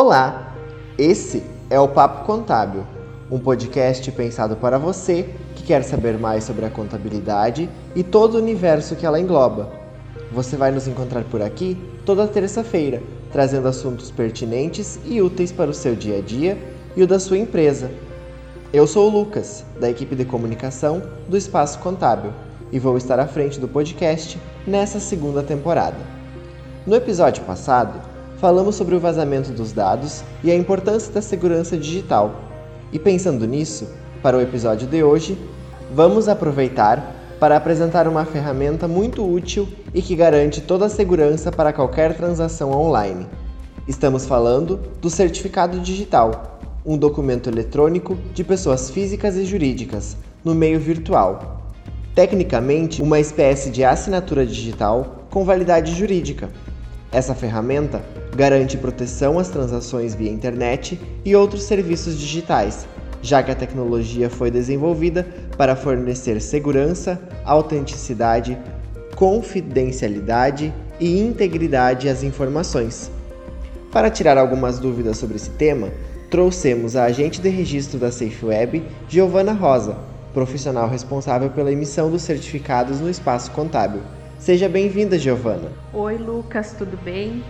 Olá, esse é o Papo Contábil, um podcast pensado para você que quer saber mais sobre a contabilidade e todo o universo que ela engloba. Você vai nos encontrar por aqui toda terça-feira, trazendo assuntos pertinentes e úteis para o seu dia a dia e o da sua empresa. Eu sou o Lucas, da equipe de comunicação do Espaço Contábil, e vou estar à frente do podcast nessa segunda temporada. No episódio passado, falamos sobre o vazamento dos dados e a importância da segurança digital. E pensando nisso, para o episódio de hoje, vamos aproveitar para apresentar uma ferramenta muito útil e que garante toda a segurança para qualquer transação online. Estamos falando do certificado digital, um documento eletrônico de pessoas físicas e jurídicas no meio virtual. Tecnicamente, uma espécie de assinatura digital com validade jurídica. Essa ferramenta garante proteção às transações via internet e outros serviços digitais, já que a tecnologia foi desenvolvida para fornecer segurança, autenticidade, confidencialidade e integridade às informações. Para tirar algumas dúvidas sobre esse tema, trouxemos a agente de registro da SafeWeb, Giovana Rosa, profissional responsável pela emissão dos certificados no espaço contábil. Seja bem-vinda, Giovana. Oi, Lucas, tudo bem?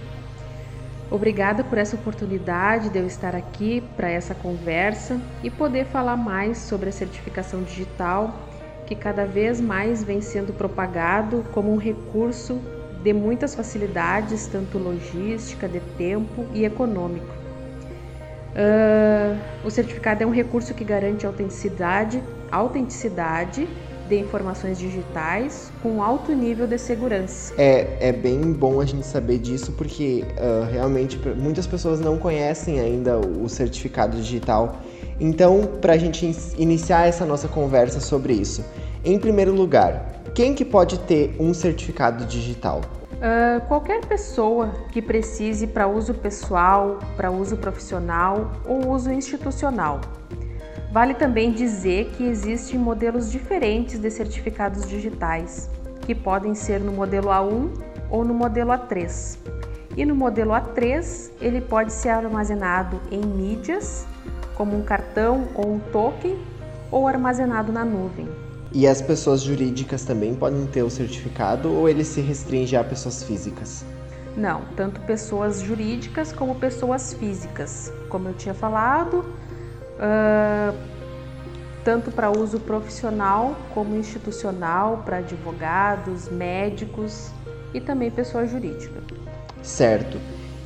Obrigada por essa oportunidade de eu estar aqui para essa conversa e poder falar mais sobre a certificação digital, que cada vez mais vem sendo propagado como um recurso de muitas facilidades, tanto logística, de tempo e econômico. Uh, o certificado é um recurso que garante autenticidade, autenticidade de informações digitais com alto nível de segurança. É, é bem bom a gente saber disso porque uh, realmente muitas pessoas não conhecem ainda o certificado digital. Então, para a gente iniciar essa nossa conversa sobre isso, em primeiro lugar, quem que pode ter um certificado digital? Uh, qualquer pessoa que precise para uso pessoal, para uso profissional ou uso institucional. Vale também dizer que existem modelos diferentes de certificados digitais, que podem ser no modelo A1 ou no modelo A3. E no modelo A3, ele pode ser armazenado em mídias, como um cartão ou um token, ou armazenado na nuvem. E as pessoas jurídicas também podem ter o certificado ou ele se restringe a pessoas físicas? Não, tanto pessoas jurídicas como pessoas físicas. Como eu tinha falado, uh, tanto para uso profissional como institucional, para advogados, médicos e também pessoa jurídica. Certo.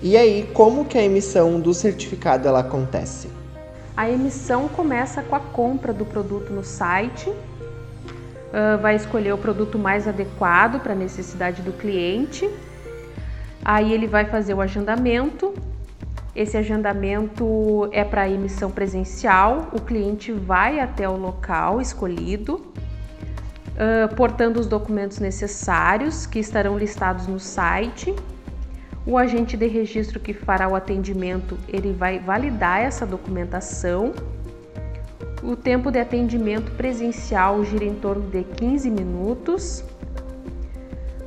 E aí, como que a emissão do certificado ela acontece? A emissão começa com a compra do produto no site. Uh, vai escolher o produto mais adequado para a necessidade do cliente. Aí ele vai fazer o agendamento esse agendamento é para emissão presencial, o cliente vai até o local escolhido, portando os documentos necessários que estarão listados no site. O agente de registro que fará o atendimento, ele vai validar essa documentação. O tempo de atendimento presencial gira em torno de 15 minutos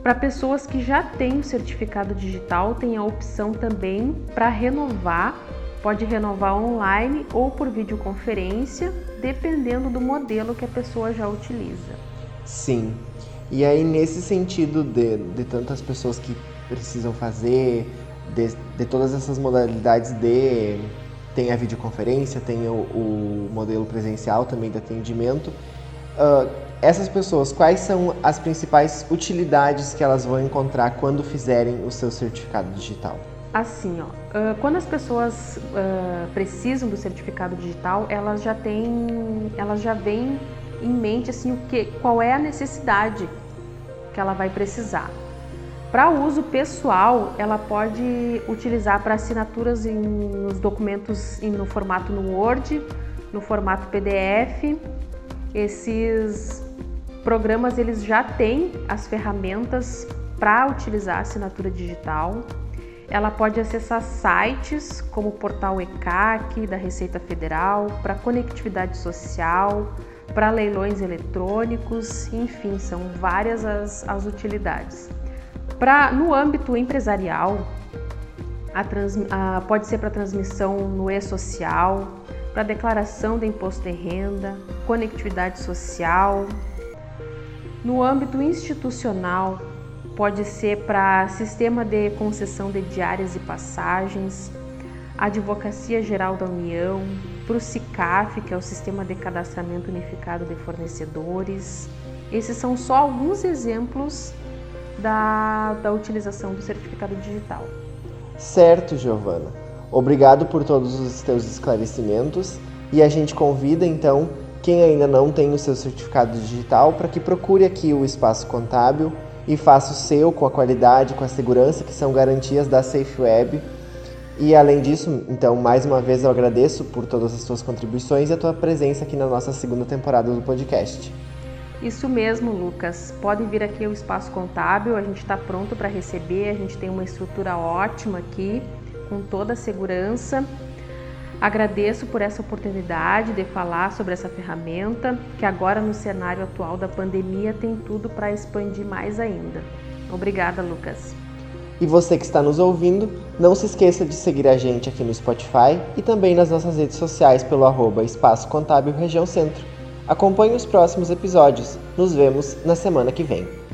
para pessoas que já têm o certificado digital, tem a opção também para renovar, pode renovar online ou por videoconferência, dependendo do modelo que a pessoa já utiliza. Sim. E aí, nesse sentido de, de tantas pessoas que precisam fazer, de, de todas essas modalidades de. Tem a videoconferência, tem o, o modelo presencial também de atendimento. Uh, essas pessoas, quais são as principais utilidades que elas vão encontrar quando fizerem o seu certificado digital? Assim, ó, quando as pessoas uh, precisam do certificado digital, elas já têm, elas já vêm em mente assim o que, qual é a necessidade que ela vai precisar. Para uso pessoal, ela pode utilizar para assinaturas em, nos documentos em, no formato no Word, no formato PDF. Esses programas eles já têm as ferramentas para utilizar a assinatura digital. Ela pode acessar sites como o portal ECAC da Receita Federal, para conectividade social, para leilões eletrônicos, enfim, são várias as, as utilidades. Pra, no âmbito empresarial, a trans, a, pode ser para transmissão no e-social, para declaração de imposto de renda, conectividade social. No âmbito institucional, pode ser para sistema de concessão de diárias e passagens, Advocacia Geral da União, para o SICAF, que é o Sistema de Cadastramento Unificado de Fornecedores. Esses são só alguns exemplos da, da utilização do certificado digital. Certo, Giovana. Obrigado por todos os teus esclarecimentos e a gente convida então quem ainda não tem o seu certificado digital para que procure aqui o Espaço Contábil e faça o seu com a qualidade, com a segurança que são garantias da SafeWeb. E além disso, então, mais uma vez eu agradeço por todas as suas contribuições e a tua presença aqui na nossa segunda temporada do podcast. Isso mesmo, Lucas. Podem vir aqui ao Espaço Contábil, a gente está pronto para receber, a gente tem uma estrutura ótima aqui, com toda a segurança. Agradeço por essa oportunidade de falar sobre essa ferramenta, que agora no cenário atual da pandemia tem tudo para expandir mais ainda. Obrigada, Lucas. E você que está nos ouvindo, não se esqueça de seguir a gente aqui no Spotify e também nas nossas redes sociais pelo arroba Espaço Contábil Região Centro. Acompanhe os próximos episódios. Nos vemos na semana que vem.